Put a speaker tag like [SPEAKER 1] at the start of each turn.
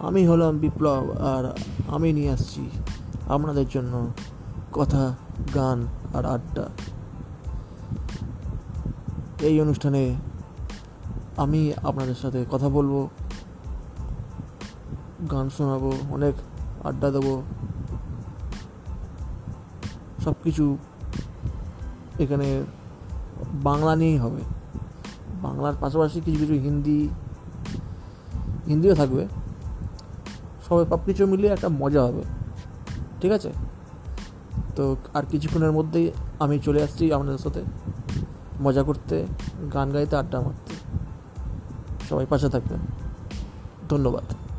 [SPEAKER 1] আমি হলাম বিপ্লব আর আমি নিয়ে আসছি আপনাদের জন্য কথা, গান আর আড্ডা। এই অনুষ্ঠানে আমি আপনাদের সাথে কথা বলব, গান শোনাবো, অনেক আড্ডা দেবো। সব কিছু এখানে বাংলা নিয়েই হবে। বাংলার পাশাপাশি কিছু কিছু হিন্দি, হিন্দিও থাকবে। সবাই সব কিছু মিলিয়ে একটা মজা হবে। ঠিক আছে? তো আর কিছুক্ষণের মধ্যেই আমি চলে আসছি আপনাদের সাথে। মজা করতে, গান গাইতে, আড্ডা মারতে। সবাই পাশে থাকবেন। ধন্যবাদ।